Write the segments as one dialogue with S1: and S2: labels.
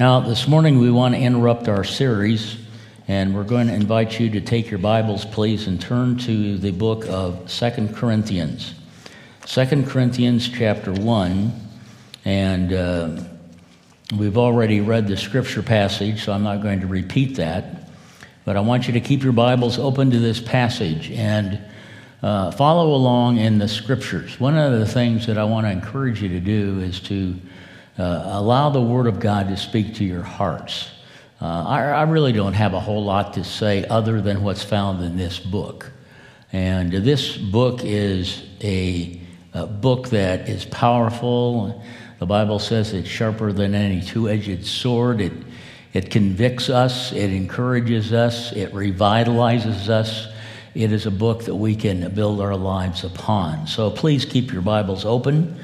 S1: Now, this morning we want to interrupt our series, and we're going to invite you to take your Bibles, please, and turn to the book of Second Corinthians. Second Corinthians chapter 1, and uh, we've already read the scripture passage, so I'm not going to repeat that. But I want you to keep your Bibles open to this passage and uh, follow along in the scriptures. One of the things that I want to encourage you to do is to uh, allow the Word of God to speak to your hearts. Uh, I, I, really don't have a whole lot to say other than what's found in this book. And this book is a, a book that is powerful. The Bible says it's sharper than any two edged sword. It, it convicts us, it encourages us, it revitalizes us. It is a book that we can build our lives upon. So please keep your Bibles open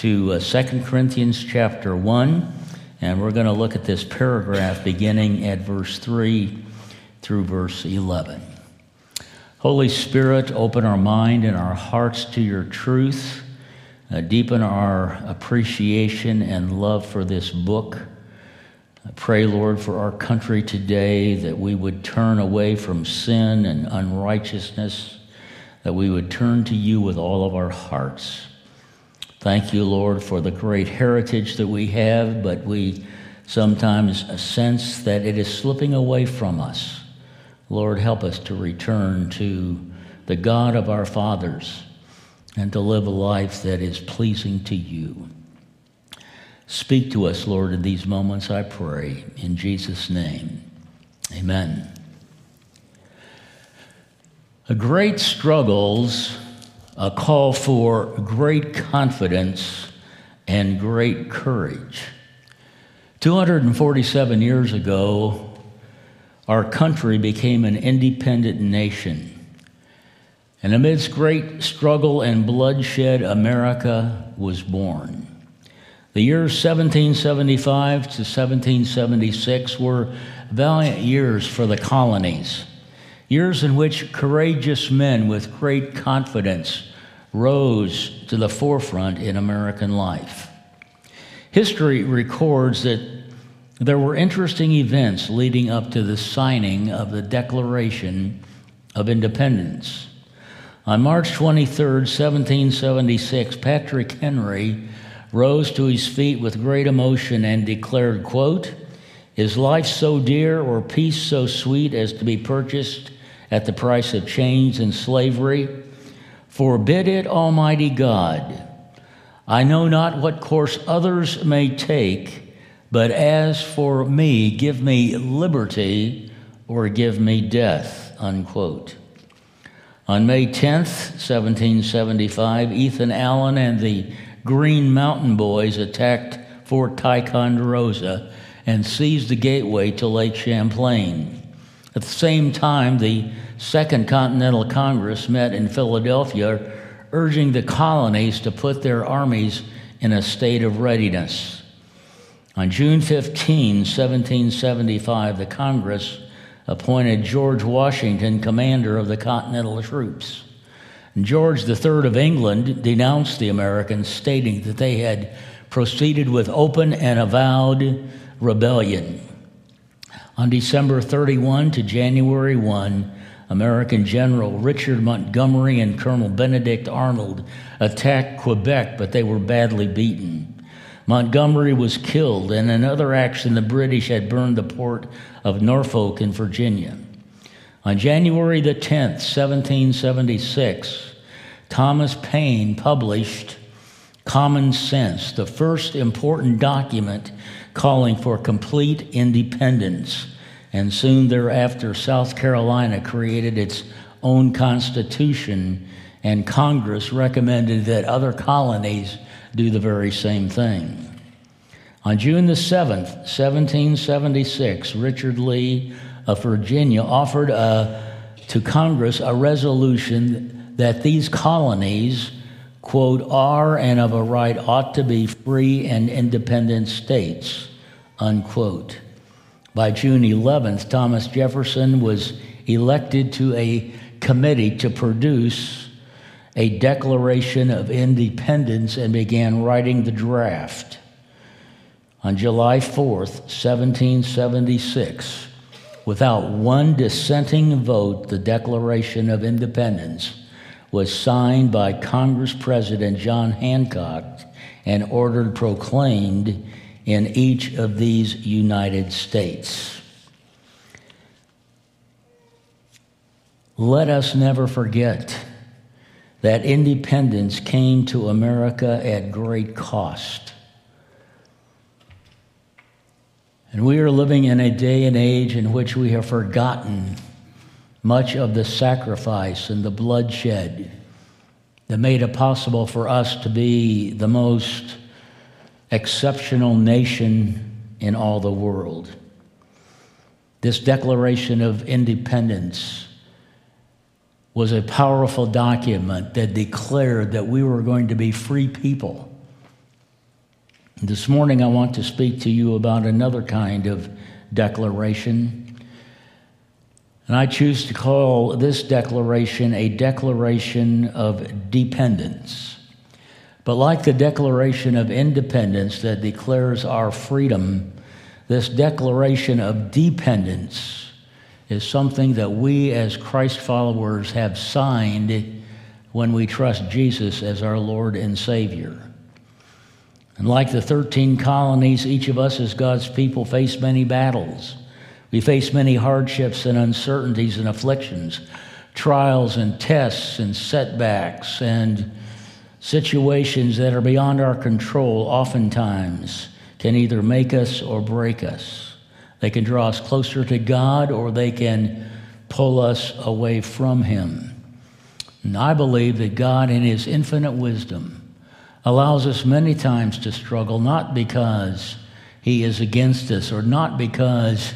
S1: to uh, 2 Corinthians chapter 1, and we're going to look at this paragraph beginning at verse 3 through verse 11. Holy Spirit, open our mind and our hearts to your truth, uh, deepen our appreciation and love for this book. I pray, Lord, for our country today that we would turn away from sin and unrighteousness, that we would turn to you with all of our hearts. Thank you, Lord, for the great heritage that we have, but we sometimes sense that it is slipping away from us. Lord, help us to return to the God of our fathers and to live a life that is pleasing to you. Speak to us, Lord, in these moments, I pray. In Jesus' name, amen. A great struggles a call for great confidence and great courage. 247 years ago, our country became an independent nation. And amidst great struggle and bloodshed, America was born. The years 1775 to 1776 were valiant years for the colonies, years in which courageous men with great confidence rose to the forefront in American life. History records that there were interesting events leading up to the signing of the Declaration of Independence. On March 23, 1776, Patrick Henry rose to his feet with great emotion and declared, quote, Is life so dear or peace so sweet as to be purchased at the price of chains and slavery? Forbid it, Almighty God. I know not what course others may take, but as for me, give me liberty or give me death. Unquote. On May 10th, 1775, Ethan Allen and the Green Mountain Boys attacked Fort Ticonderoga and seized the gateway to Lake Champlain. At the same time, the Second Continental Congress met in Philadelphia, urging the colonies to put their armies in a state of readiness. On June 15, 1775, the Congress appointed George Washington commander of the Continental troops. George III of England denounced the Americans, stating that they had proceeded with open and avowed rebellion. On December 31 to January 1, American General Richard Montgomery and Colonel Benedict Arnold attacked Quebec, but they were badly beaten. Montgomery was killed, and in another action, the British had burned the port of Norfolk in Virginia. On January the 10th, 1776, Thomas Paine published Common Sense, the first important document calling for complete independence and soon thereafter, South Carolina created its own constitution, and Congress recommended that other colonies do the very same thing. On June the 7th, 1776, Richard Lee of Virginia offered a, uh, to Congress a resolution that these colonies, quote, are and of a right ought to be free and independent states, unquote. By June 11th, Thomas Jefferson was elected to a committee to produce a Declaration of Independence and began writing the draft. on July 4th, 1776, without one dissenting vote, the Declaration of Independence was signed by Congress President John Hancock and ordered proclaimed in each of these United States. Let us never forget that independence came to America at great cost. And we are living in a day and age in which we have forgotten much of the sacrifice and the bloodshed that made it possible for us to be the most exceptional nation in all the world. This Declaration of Independence was a powerful document that declared that we were going to be free people. This morning, I want to speak to you about another kind of declaration and I choose to call this declaration a declaration of dependence. But like the Declaration of Independence that declares our freedom, this declaration of dependence is something that we as Christ followers have signed when we trust Jesus as our Lord and Savior. And like the 13 colonies, each of us as God's people face many battles. We face many hardships and uncertainties and afflictions, trials and tests and setbacks and situations that are beyond our control, oftentimes can either make us or break us. They can draw us closer to God or they can pull us away from Him. And I believe that God, in His infinite wisdom, allows us many times to struggle, not because He is against us or not because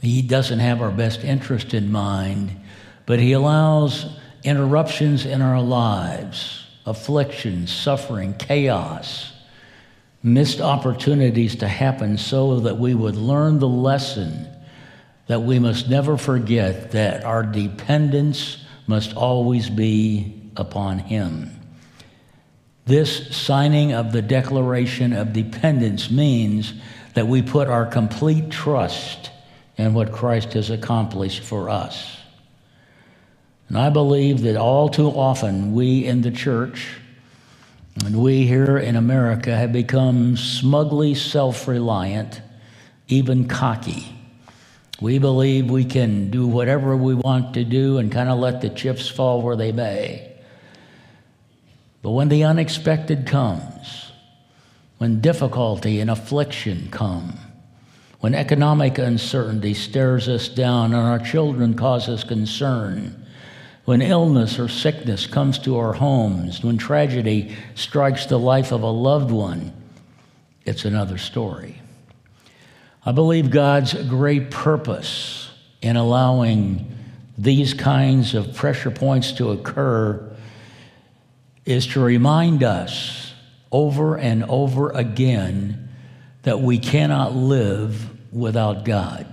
S1: he doesn't have our best interest in mind, but He allows interruptions in our lives, affliction, suffering, chaos, missed opportunities to happen so that we would learn the lesson that we must never forget that our dependence must always be upon Him. This signing of the Declaration of Dependence means that we put our complete trust in what Christ has accomplished for us. And I believe that all too often we in the church and we here in America have become smugly self reliant, even cocky. We believe we can do whatever we want to do and kind of let the chips fall where they may. But when the unexpected comes, when difficulty and affliction come, when economic uncertainty stares us down and our children cause us concern, when illness or sickness comes to our homes, when tragedy strikes the life of a loved one, it's another story. I believe God's great purpose in allowing these kinds of pressure points to occur is to remind us over and over again that we cannot live without God,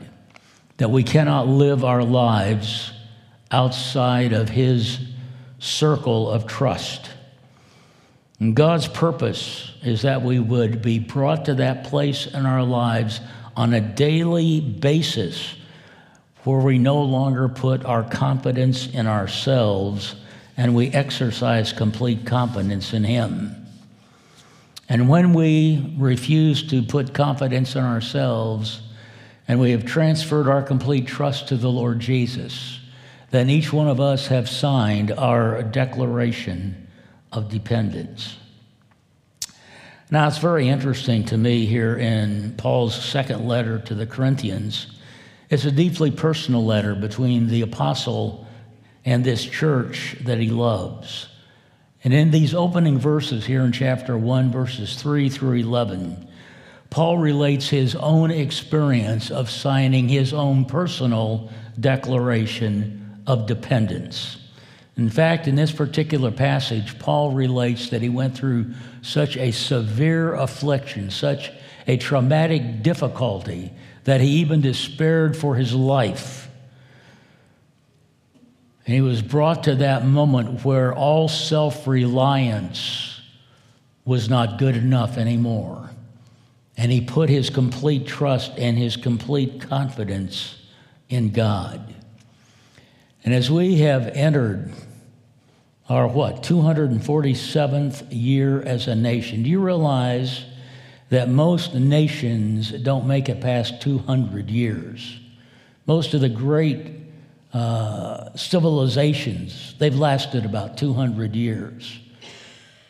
S1: that we cannot live our lives outside of His circle of trust. And God's purpose is that we would be brought to that place in our lives on a daily basis where we no longer put our confidence in ourselves and we exercise complete confidence in Him. And when we refuse to put confidence in ourselves and we have transferred our complete trust to the Lord Jesus, then each one of us have signed our declaration of dependence. Now, it's very interesting to me here in Paul's second letter to the Corinthians. It's a deeply personal letter between the apostle and this church that he loves. And in these opening verses here in chapter 1, verses 3 through 11, Paul relates his own experience of signing his own personal declaration of dependence. In fact, in this particular passage, Paul relates that he went through such a severe affliction, such a traumatic difficulty, that he even despaired for his life. And he was brought to that moment where all self reliance was not good enough anymore. and he put his complete trust and his complete confidence in God. And as we have entered our what, 247th year as a nation, do you realize that most nations don't make it past 200 years? Most of the great uh, civilizations, they've lasted about 200 years.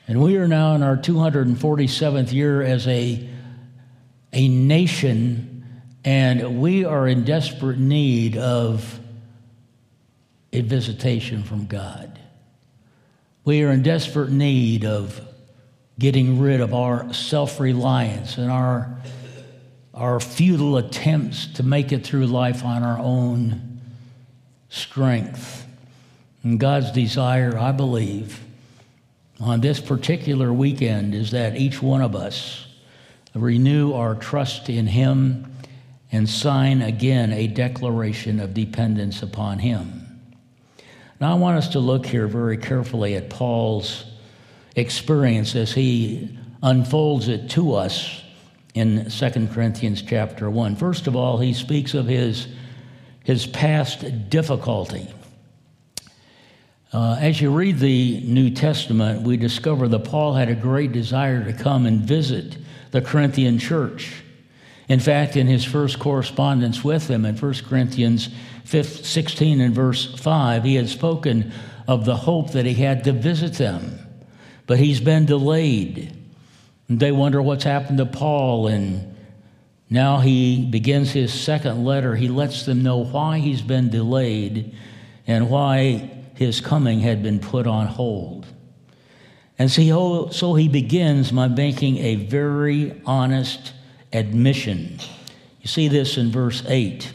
S1: And we are now in our 247th year as a, a nation, and we are in desperate need of a visitation from God. We are in desperate need of getting rid of our self reliance and our, our futile attempts to make it through life on our own strength. And God's desire, I believe, on this particular weekend is that each one of us renew our trust in Him and sign again a declaration of dependence upon Him. Now, I want us to look here very carefully at Paul's experience as he unfolds it to us in 2 Corinthians chapter 1. First of all, he speaks of his, his past difficulty. Uh, as you read the New Testament, we discover that Paul had a great desire to come and visit the Corinthian church. In fact, in his first correspondence with them in 1 Corinthians 16 and verse 5, he had spoken of the hope that he had to visit them, but he's been delayed. And they wonder what's happened to Paul, and now he begins his second letter. He lets them know why he's been delayed and why his coming had been put on hold. And so, oh, so he begins by making a very honest admission. You see this in verse 8.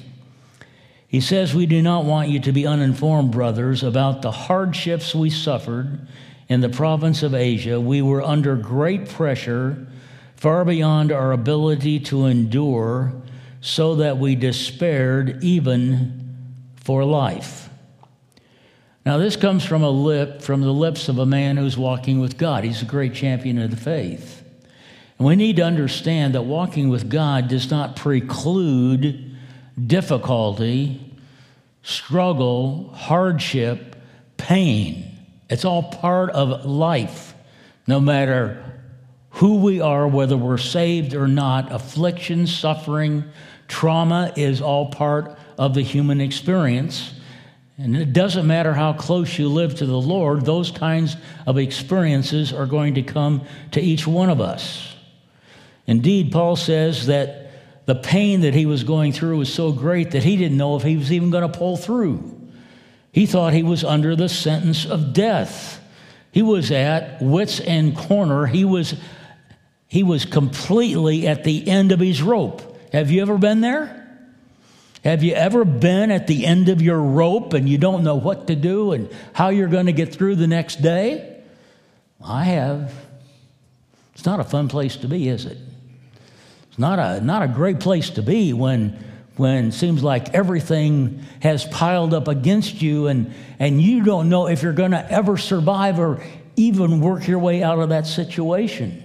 S1: He says, We do not want you to be uninformed, brothers, about the hardships we suffered in the province of Asia. We were under great pressure, far beyond our ability to endure, so that we despaired even for life. Now, this comes from a lip, from the lips of a man who's walking with God. He's a great champion of the faith. And we need to understand that walking with God does not preclude difficulty, struggle, hardship, pain. It's all part of life, no matter who we are, whether we're saved or not. Affliction, suffering, trauma is all part of the human experience. And it doesn't matter how close you live to the Lord, those kinds of experiences are going to come to each one of us. Indeed, Paul says that the pain that he was going through was so great that he didn't know if he was even going to pull through. He thought he was under the sentence of death. He was at wits' end corner. He was, he was completely at the end of his rope. Have you ever been there? Have you ever been at the end of your rope and you don't know what to do and how you're going to get through the next day? I have. It's not a fun place to be, is it? Not a, not a great place to be when, when it seems like everything has piled up against you and, and you don't know if you're going to ever survive or even work your way out of that situation.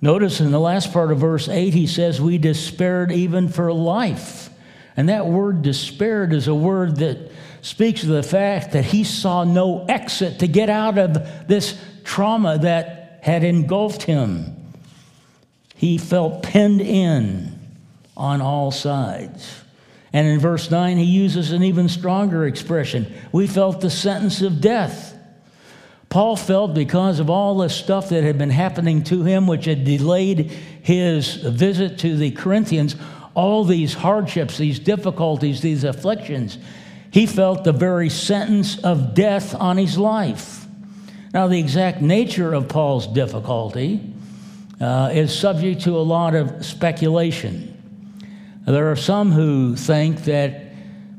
S1: Notice in the last part of verse 8, he says, We despaired even for life. And that word despaired is a word that speaks of the fact that he saw no exit to get out of this trauma that had engulfed him. He felt penned in on all sides. And in verse 9, he uses an even stronger expression. We felt the sentence of death. Paul felt because of all the stuff that had been happening to him, which had delayed his visit to the Corinthians, all these hardships, these difficulties, these afflictions, he felt the very sentence of death on his life. Now, the exact nature of Paul's difficulty uh, is subject to a lot of speculation. There are some who think that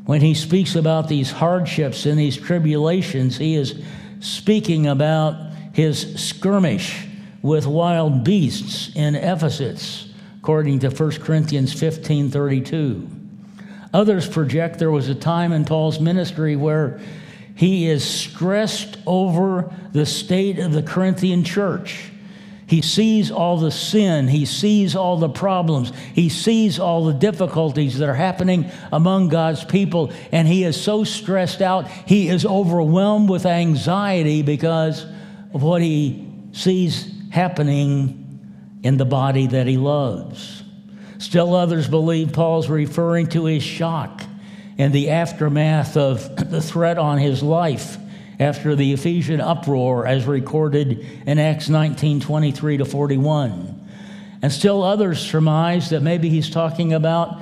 S1: when he speaks about these hardships and these tribulations, he is speaking about his skirmish with wild beasts in Ephesus according to 1 Corinthians 15 32. Others project there was a time in Paul's ministry where he is stressed over the state of the Corinthian church. He sees all the sin. He sees all the problems. He sees all the difficulties that are happening among God's people. And he is so stressed out, he is overwhelmed with anxiety because of what he sees happening in the body that he loves. Still, others believe Paul's referring to his shock and the aftermath of the threat on his life after the Ephesian uproar as recorded in Acts 19 23 to 41. And still others surmise that maybe he's talking about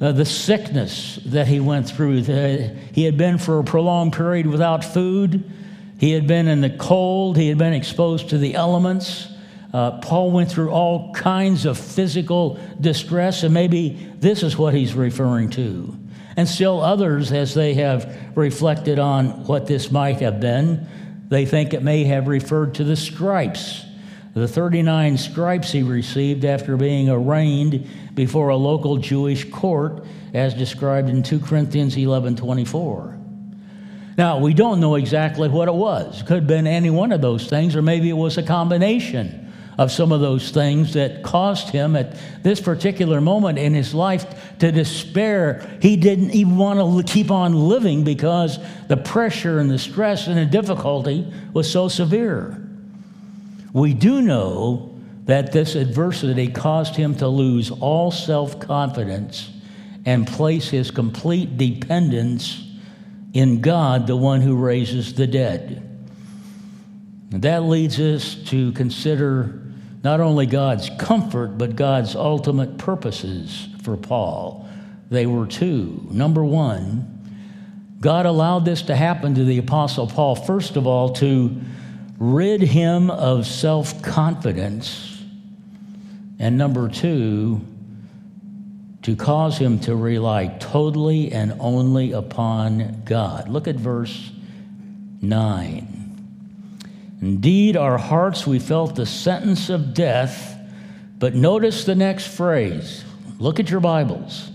S1: uh, the sickness that he went through. The, he had been for a prolonged period without food, he had been in the cold, he had been exposed to the elements. Uh, Paul went through all kinds of physical distress, and maybe this is what he's referring to. And still others, as they have reflected on what this might have been, they think it may have referred to the stripes, the 39 stripes he received after being arraigned before a local Jewish court, as described in 2 Corinthians 11 24. Now, we don't know exactly what it was. Could have been any one of those things, or maybe it was a combination of some of those things that caused him at this particular moment in his life to despair. He didn't even want to keep on living because the pressure and the stress and the difficulty was so severe. We do know that this adversity caused him to lose all self confidence and place his complete dependence in God, the one who raises the dead. And that leads us to consider not only God's comfort, but God's ultimate purposes for Paul. They were two. Number one, God allowed this to happen to the Apostle Paul, first of all, to rid him of self confidence, and number two, to cause him to rely totally and only upon God. Look at verse 9. Indeed, our hearts, we felt the sentence of death. But notice the next phrase. Look at your Bibles.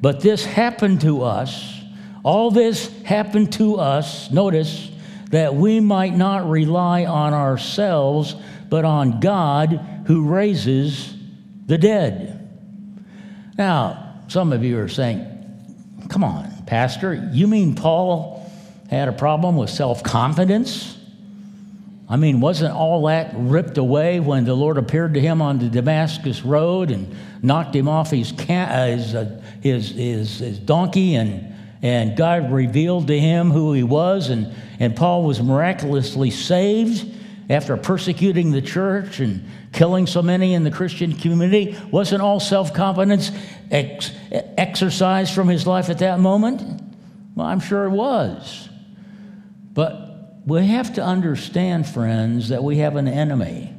S1: But this happened to us. All this happened to us. Notice that we might not rely on ourselves, but on God who raises the dead. Now, some of you are saying, come on, Pastor, you mean Paul had a problem with self confidence? I mean, wasn't all that ripped away when the Lord appeared to him on the Damascus road and knocked him off his, uh, his, uh, his, his, his, donkey and, and God revealed to him who he was and, and Paul was miraculously saved after persecuting the church and killing so many in the Christian community? Wasn't all self confidence ex- exercised from his life at that moment? Well, I'm sure it was. But we have to understand, friends, that we have an enemy.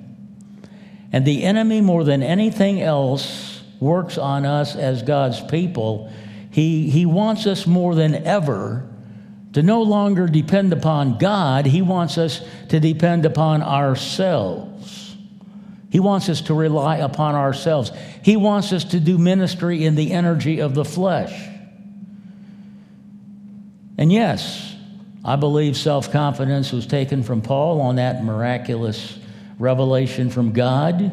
S1: And the enemy, more than anything else, works on us as God's people. He, he wants us more than ever to no longer depend upon God, He wants us to depend upon ourselves. He wants us to rely upon ourselves. He wants us to do ministry in the energy of the flesh. And yes, I believe self confidence was taken from Paul on that miraculous revelation from God.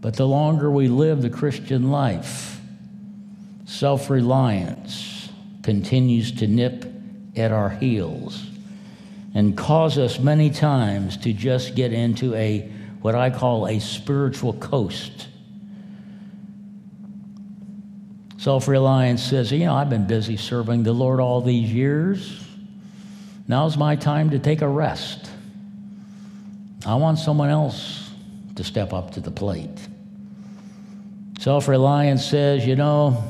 S1: But the longer we live the Christian life, self reliance continues to nip at our heels and cause us many times to just get into a what I call a spiritual coast Self reliance says, You know, I've been busy serving the Lord all these years. Now's my time to take a rest. I want someone else to step up to the plate. Self reliance says, You know,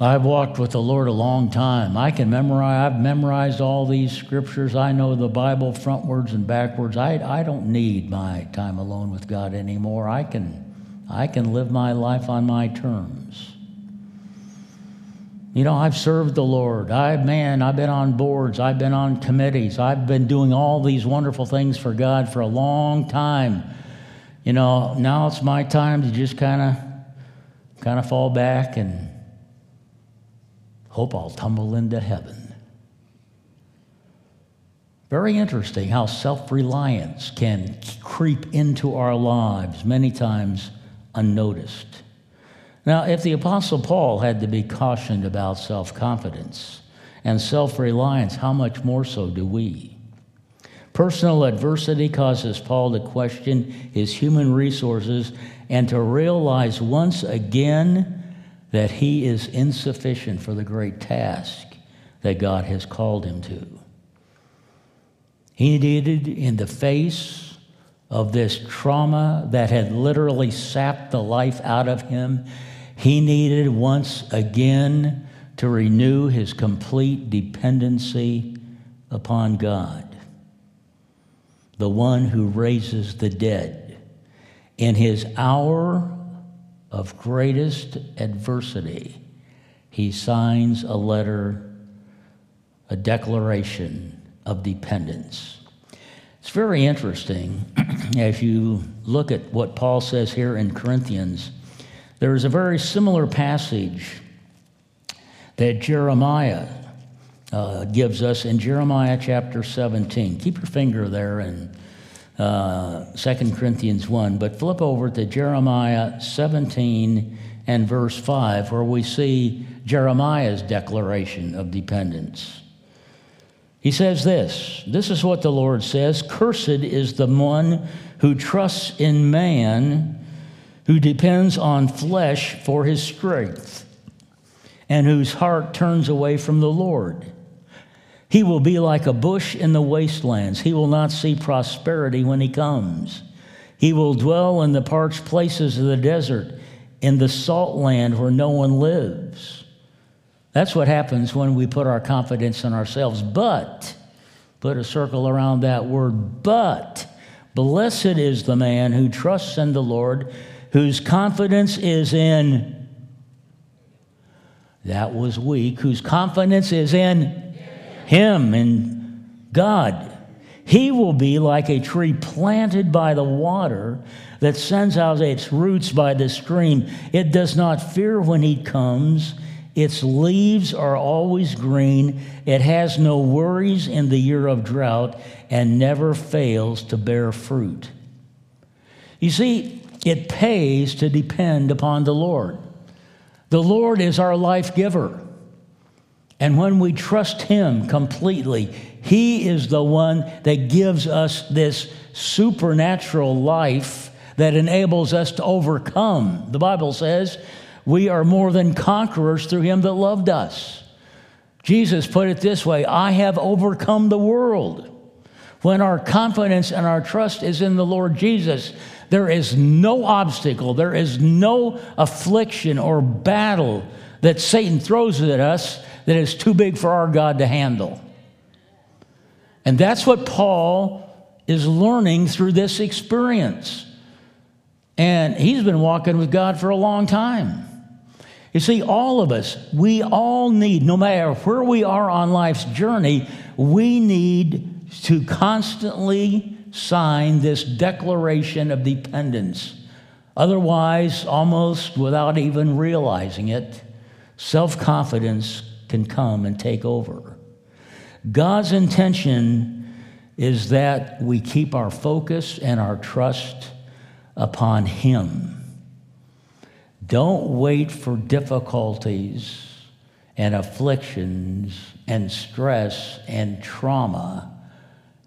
S1: I've walked with the Lord a long time. I can memorize, I've memorized all these scriptures. I know the Bible frontwards and backwards. I, I don't need my time alone with God anymore. I can I can live my life on my terms. You know, I've served the Lord. I, man, I've been on boards. I've been on committees. I've been doing all these wonderful things for God for a long time. You know, now it's my time to just kind of, kind of fall back and hope I'll tumble into heaven. Very interesting how self reliance can creep into our lives, many times unnoticed. Now, if the Apostle Paul had to be cautioned about self confidence and self reliance, how much more so do we? Personal adversity causes Paul to question his human resources and to realize once again that he is insufficient for the great task that God has called him to. He needed, in the face of this trauma that had literally sapped the life out of him, he needed once again to renew his complete dependency upon God, the one who raises the dead. In his hour of greatest adversity, he signs a letter, a declaration of dependence. It's very interesting as you look at what Paul says here in Corinthians. There is a very similar passage that Jeremiah uh, gives us in Jeremiah chapter 17. Keep your finger there in uh, 2 Corinthians 1, but flip over to Jeremiah 17 and verse 5, where we see Jeremiah's declaration of dependence. He says this this is what the Lord says Cursed is the one who trusts in man, who depends on flesh for his strength, and whose heart turns away from the Lord. He will be like a bush in the wastelands. He will not see prosperity when he comes. He will dwell in the parched places of the desert, in the salt land where no one lives. That's what happens when we put our confidence in ourselves. But, put a circle around that word, but, blessed is the man who trusts in the Lord, whose confidence is in, that was weak, whose confidence is in Him, in God. He will be like a tree planted by the water that sends out its roots by the stream. It does not fear when he comes its leaves are always green. It has no worries in the year of drought and never fails to bear fruit. You see, it pays to depend upon the Lord. The Lord is our life giver. And when we trust Him completely, He is the one that gives us this supernatural life that enables us to overcome. The Bible says we are more than conquerors through him that loved us. Jesus put it this way I have overcome the world. When our confidence and our trust is in the Lord Jesus, there is no obstacle, there is no affliction or battle that Satan throws at us that is too big for our God to handle. And that's what Paul is learning through this experience. And he's been walking with God for a long time. You see, all of us, we all need, no matter where we are on life's journey, we need to constantly sign this declaration of dependence. Otherwise, almost without even realizing it, self confidence can come and take over. God's intention is that we keep our focus and our trust upon Him. Don't wait for difficulties and afflictions and stress and trauma.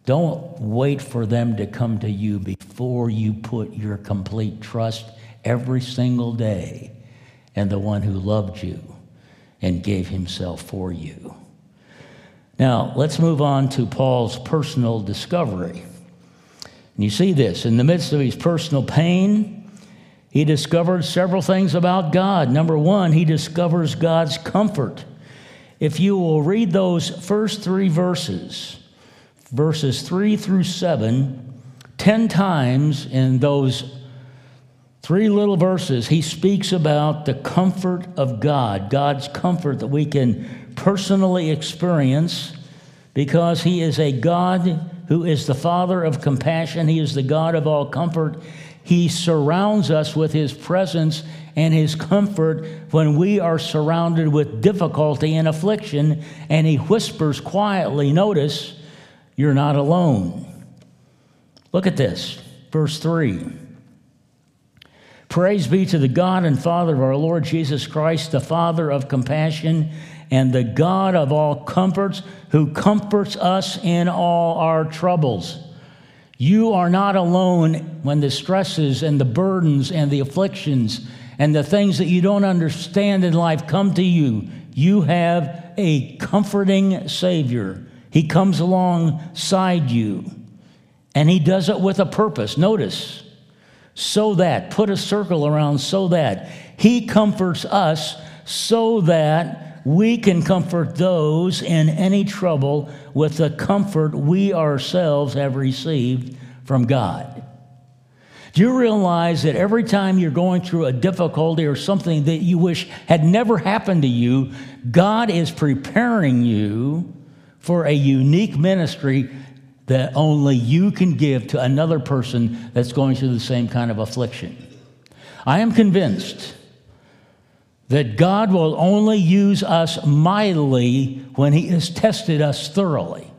S1: Don't wait for them to come to you before you put your complete trust every single day in the one who loved you and gave himself for you. Now, let's move on to Paul's personal discovery. And you see this in the midst of his personal pain, he discovered several things about God. Number one, he discovers God's comfort. If you will read those first three verses, verses three through seven, ten times in those three little verses, he speaks about the comfort of God, God's comfort that we can personally experience because he is a God who is the Father of compassion, he is the God of all comfort. He surrounds us with His presence and His comfort when we are surrounded with difficulty and affliction, and He whispers quietly, notice, You're not alone. Look at this, verse 3. Praise be to the God and Father of our Lord Jesus Christ, the Father of compassion and the God of all comforts, who comforts us in all our troubles. You are not alone when the stresses and the burdens and the afflictions and the things that you don't understand in life come to you. You have a comforting Savior. He comes alongside you, and He does it with a purpose. Notice, so that, put a circle around so that. He comforts us so that we can comfort those in any trouble with the comfort we ourselves have received from God. Do you realize that every time you're going through a difficulty or something that you wish had never happened to you, God is preparing you for a unique ministry that only you can give to another person that's going through the same kind of affliction? I am convinced that God will only use us mightily when He has tested us thoroughly.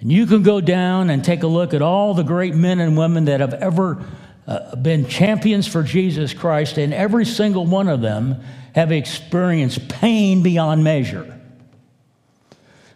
S1: And you can go down and take a look at all the great men and women that have ever uh, been champions for Jesus Christ, and every single one of them have experienced pain beyond measure.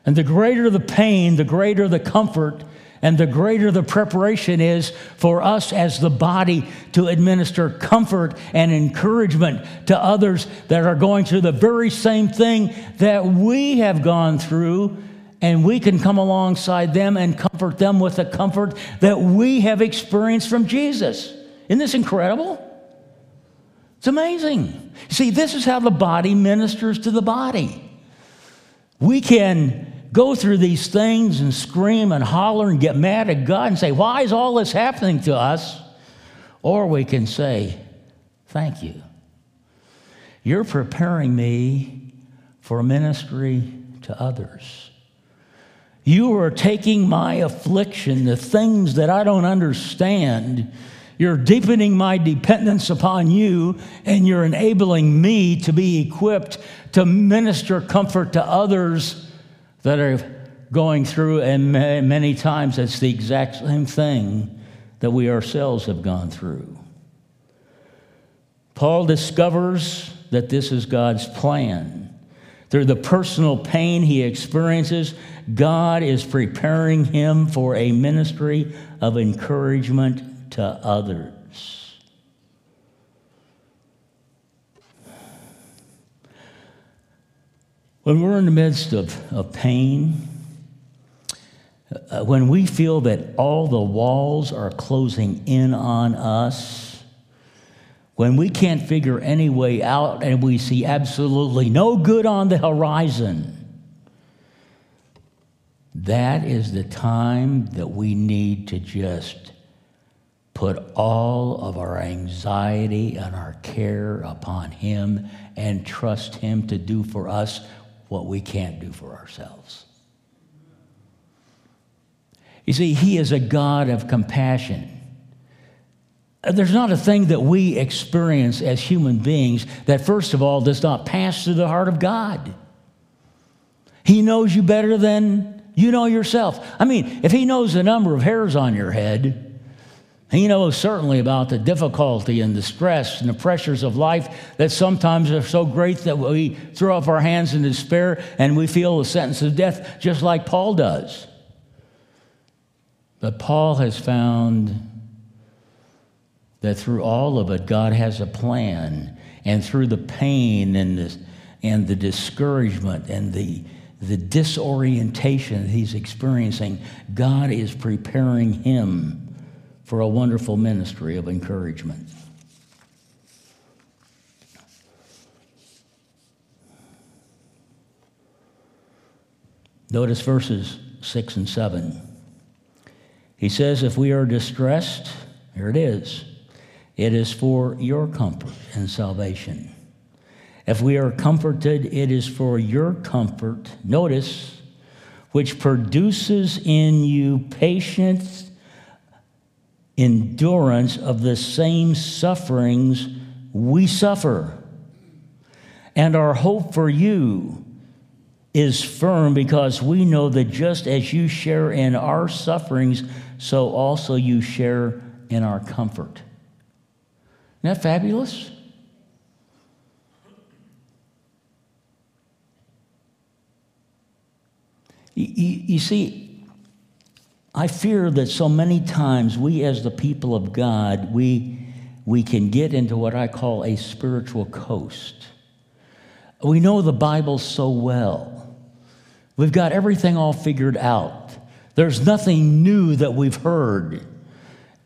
S1: And the greater the pain, the greater the comfort and the greater the preparation is for us as the body to administer comfort and encouragement to others that are going through the very same thing that we have gone through. And we can come alongside them and comfort them with the comfort that we have experienced from Jesus. Isn't this incredible? It's amazing. See, this is how the body ministers to the body. We can go through these things and scream and holler and get mad at God and say, Why is all this happening to us? Or we can say, Thank you. You're preparing me for ministry to others. You are taking my affliction, the things that I don't understand. You're deepening my dependence upon you, and you're enabling me to be equipped to minister comfort to others that are going through, and many times it's the exact same thing that we ourselves have gone through. Paul discovers that this is God's plan. Through the personal pain he experiences, God is preparing him for a ministry of encouragement to others. When we're in the midst of, of pain, uh, when we feel that all the walls are closing in on us, when we can't figure any way out and we see absolutely no good on the horizon, that is the time that we need to just put all of our anxiety and our care upon Him and trust Him to do for us what we can't do for ourselves. You see, He is a God of compassion. There's not a thing that we experience as human beings that, first of all, does not pass through the heart of God. He knows you better than you know yourself. I mean, if He knows the number of hairs on your head, he knows certainly about the difficulty and the stress and the pressures of life that sometimes are so great that we throw up our hands in despair and we feel the sentence of death, just like Paul does. But Paul has found that through all of it, God has a plan. And through the pain and the, and the discouragement and the, the disorientation that he's experiencing, God is preparing him for a wonderful ministry of encouragement. Notice verses 6 and 7. He says, If we are distressed, here it is, it is for your comfort and salvation. If we are comforted, it is for your comfort, notice, which produces in you patience endurance of the same sufferings we suffer. And our hope for you is firm because we know that just as you share in our sufferings, so also you share in our comfort. Isn't that fabulous? You, you, you, see, I fear that so many times we, as the people of God, we, we can get into what I call a spiritual coast. We know the Bible so well. We've got everything all figured out. There's nothing new that we've heard.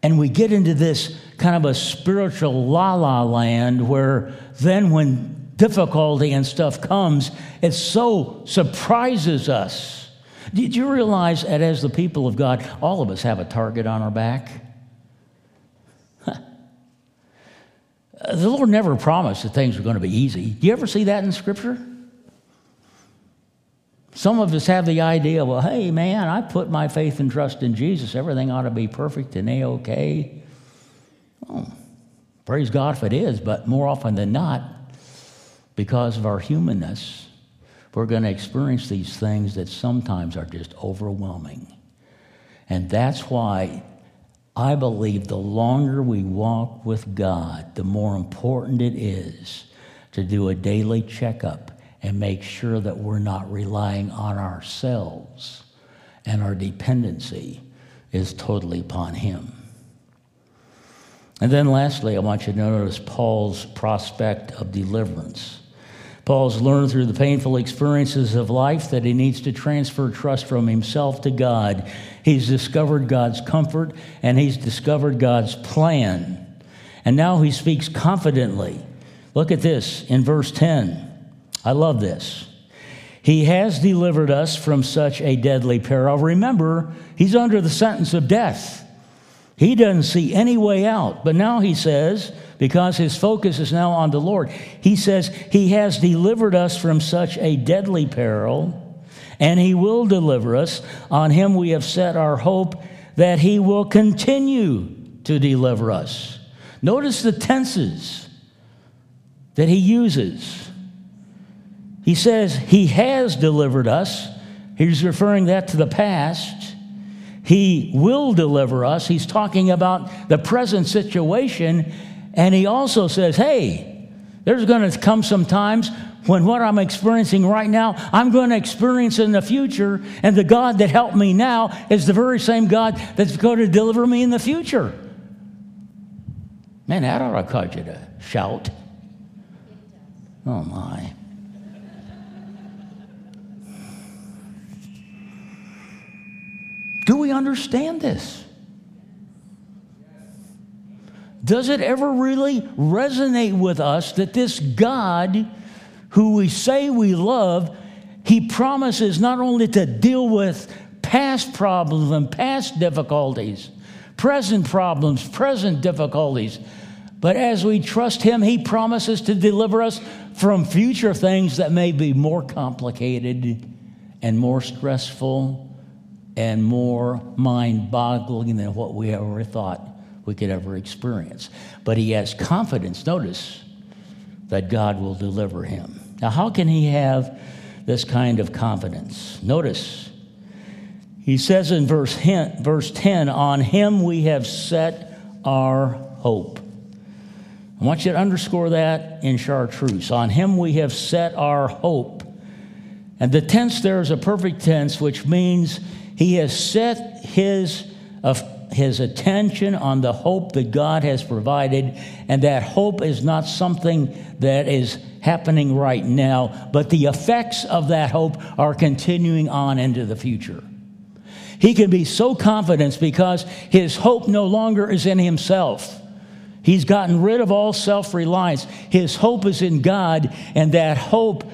S1: And we get into this kind of a spiritual la la land where then when difficulty and stuff comes, it so surprises us. Did you realize that as the people of God, all of us have a target on our back? The Lord never promised that things were going to be easy. Do you ever see that in Scripture? Some of us have the idea, well, hey, man, I put my faith and trust in Jesus. Everything ought to be perfect and A OK. Oh, praise God if it is, but more often than not, because of our humanness, we're going to experience these things that sometimes are just overwhelming. And that's why I believe the longer we walk with God, the more important it is to do a daily checkup and make sure that we're not relying on ourselves and our dependency is totally upon Him. And then lastly, I want you to notice Paul's prospect of deliverance. Paul's learned through the painful experiences of life that he needs to transfer trust from himself to God. He's discovered God's comfort and he's discovered God's plan. And now he speaks confidently. Look at this in verse 10. I love this. He has delivered us from such a deadly peril. Remember, he's under the sentence of death. He doesn't see any way out. But now he says, because his focus is now on the Lord. He says, He has delivered us from such a deadly peril, and He will deliver us. On Him we have set our hope that He will continue to deliver us. Notice the tenses that He uses. He says, He has delivered us. He's referring that to the past. He will deliver us. He's talking about the present situation and he also says, hey, there's going to come some times when what I'm experiencing right now, I'm going to experience in the future. And the God that helped me now is the very same God that's going to deliver me in the future. Man, that ought to cause you to shout. Oh, my. Do we understand this? Does it ever really resonate with us that this God, who we say we love, he promises not only to deal with past problems and past difficulties, present problems, present difficulties, but as we trust him, he promises to deliver us from future things that may be more complicated and more stressful and more mind boggling than what we ever thought we could ever experience. But he has confidence, notice, that God will deliver him. Now, how can he have this kind of confidence? Notice, he says in verse, verse 10 On him we have set our hope. I want you to underscore that in chartreuse. On him we have set our hope. And the tense there is a perfect tense, which means he has set his his attention on the hope that God has provided, and that hope is not something that is happening right now, but the effects of that hope are continuing on into the future. He can be so confident because his hope no longer is in himself. He's gotten rid of all self reliance. His hope is in God, and that hope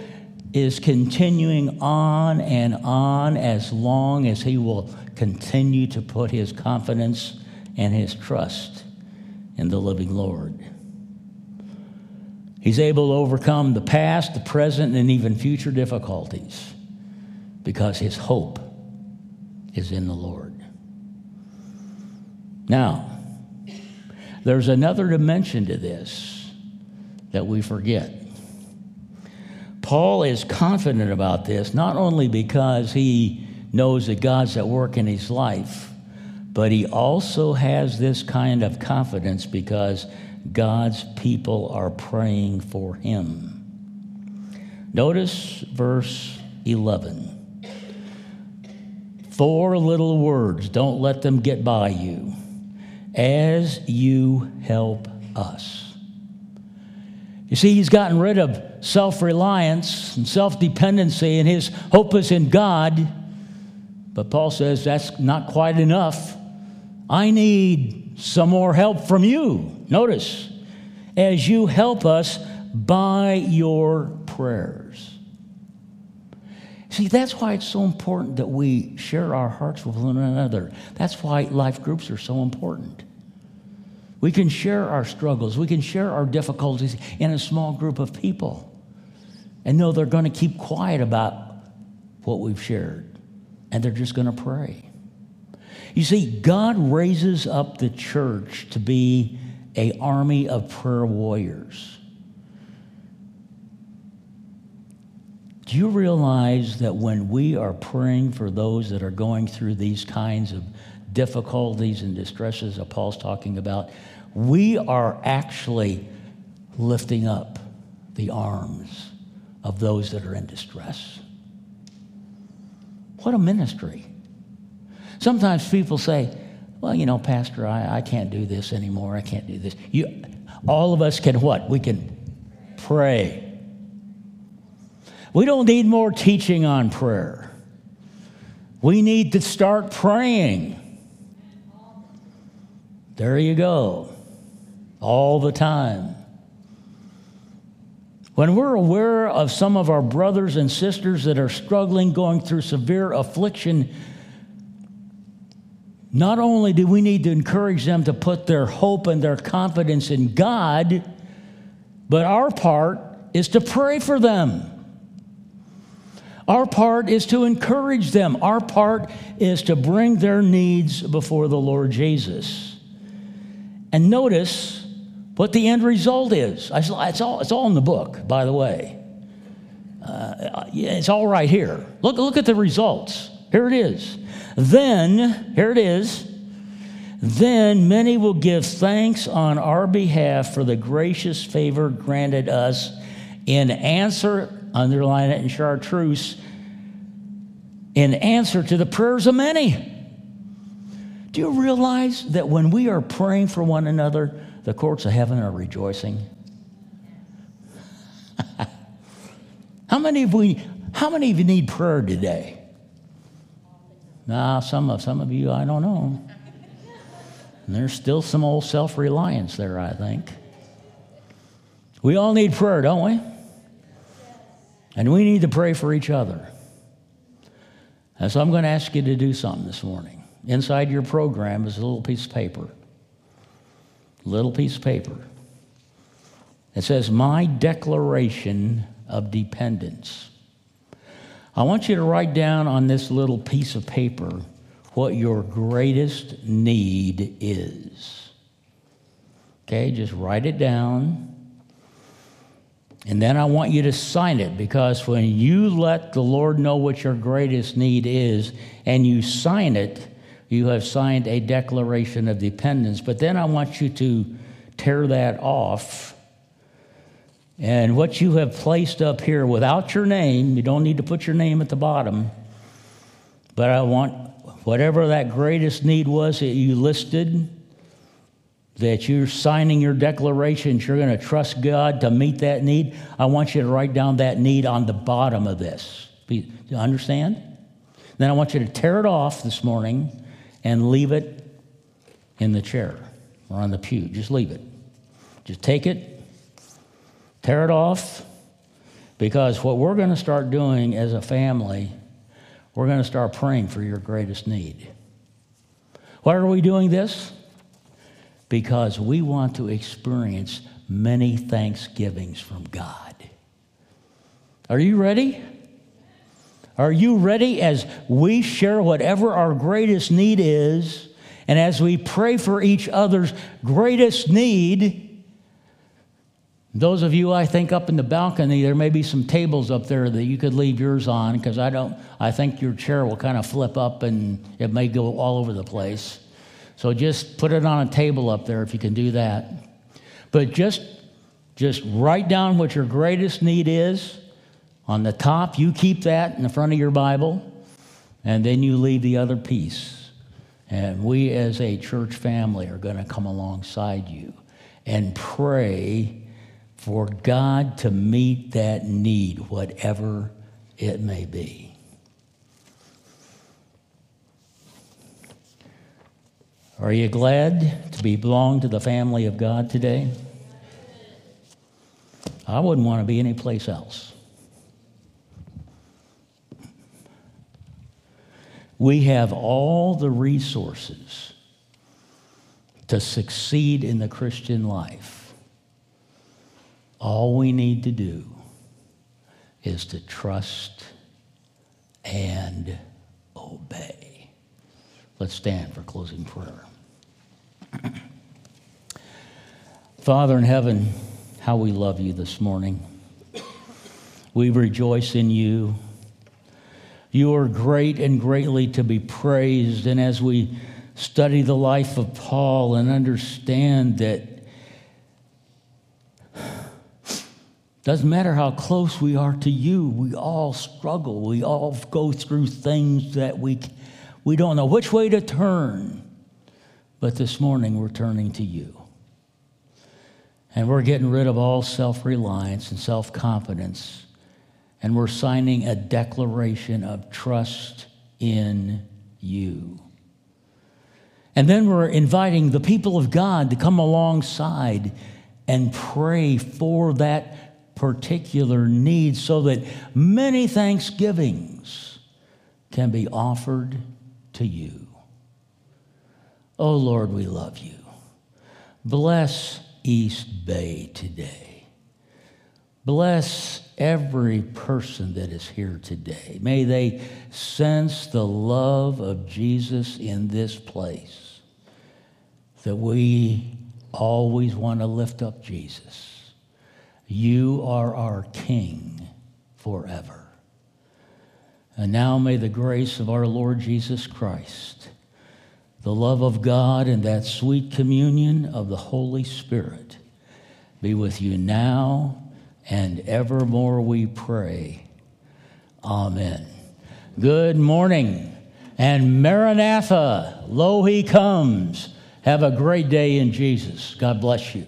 S1: is continuing on and on as long as he will continue to put his confidence and his trust in the living Lord. He's able to overcome the past, the present, and even future difficulties because his hope is in the Lord. Now, there's another dimension to this that we forget. Paul is confident about this, not only because he knows that God's at work in his life, but he also has this kind of confidence because God's people are praying for him. Notice verse 11. Four little words, don't let them get by you. As you help us. You see, he's gotten rid of self reliance and self dependency, and his hope is in God. But Paul says that's not quite enough. I need some more help from you. Notice, as you help us by your prayers. See, that's why it's so important that we share our hearts with one another. That's why life groups are so important. We can share our struggles, we can share our difficulties in a small group of people and know they're going to keep quiet about what we've shared and they're just going to pray. You see, God raises up the church to be a army of prayer warriors. Do you realize that when we are praying for those that are going through these kinds of difficulties and distresses that Paul's talking about, we are actually lifting up the arms of those that are in distress? What a ministry. Sometimes people say, well, you know, Pastor, I, I can't do this anymore. I can't do this. You, all of us can what? We can pray. We don't need more teaching on prayer. We need to start praying. There you go. All the time. When we're aware of some of our brothers and sisters that are struggling, going through severe affliction, not only do we need to encourage them to put their hope and their confidence in God, but our part is to pray for them. Our part is to encourage them. Our part is to bring their needs before the Lord Jesus. And notice, what the end result is. It's all, it's all in the book, by the way. Uh, it's all right here. Look, look at the results. Here it is. Then, here it is. Then many will give thanks on our behalf for the gracious favor granted us in answer, underline it in chartreuse, in answer to the prayers of many. Do you realize that when we are praying for one another, the courts of heaven are rejoicing. how many of we how many of you need prayer today? Nah, some of some of you I don't know. And there's still some old self-reliance there, I think. We all need prayer, don't we? And we need to pray for each other. And so I'm going to ask you to do something this morning. Inside your program is a little piece of paper little piece of paper. It says, My declaration of dependence. I want you to write down on this little piece of paper what your greatest need is. Okay, just write it down. And then I want you to sign it because when you let the Lord know what your greatest need is and you sign it, you have signed a declaration of dependence. But then I want you to tear that off. And what you have placed up here without your name, you don't need to put your name at the bottom, but I want whatever that greatest need was that you listed, that you're signing your declarations, you're going to trust God to meet that need. I want you to write down that need on the bottom of this. Do you understand? Then I want you to tear it off this morning and leave it in the chair or on the pew. Just leave it. Just take it, tear it off, because what we're going to start doing as a family, we're going to start praying for your greatest need. Why are we doing this? Because we want to experience many thanksgivings from God. Are you ready? Are you ready as we share whatever our greatest need is, and as we pray for each other's greatest need, Those of you, I think, up in the balcony, there may be some tables up there that you could leave yours on because I don't. I think your chair will kind of flip up and it may go all over the place. So just put it on a table up there if you can do that. But just just write down what your greatest need is on the top. You keep that in the front of your Bible, and then you leave the other piece. And we, as a church family, are going to come alongside you and pray for God to meet that need, whatever it may be. Are you glad to be belong to the family of God today? I wouldn't want to be anyplace else. We have all the resources to succeed in the Christian life. All we need to do is to trust and obey. Let's stand for closing prayer. Father in heaven, how we love you this morning. We rejoice in you. You are great and greatly to be praised. And as we study the life of Paul and understand that Doesn't matter how close we are to you, we all struggle. We all go through things that we, we don't know which way to turn. But this morning we're turning to you. And we're getting rid of all self reliance and self confidence. And we're signing a declaration of trust in you. And then we're inviting the people of God to come alongside and pray for that particular need so that many thanksgivings can be offered to you. Oh Lord, we love you. Bless East Bay today. Bless every person that is here today. May they sense the love of Jesus in this place, that we always want to lift up Jesus. You are our King forever. And now may the grace of our Lord Jesus Christ, the love of God, and that sweet communion of the Holy Spirit be with you now and evermore, we pray. Amen. Good morning. And Maranatha, lo, he comes. Have a great day in Jesus. God bless you.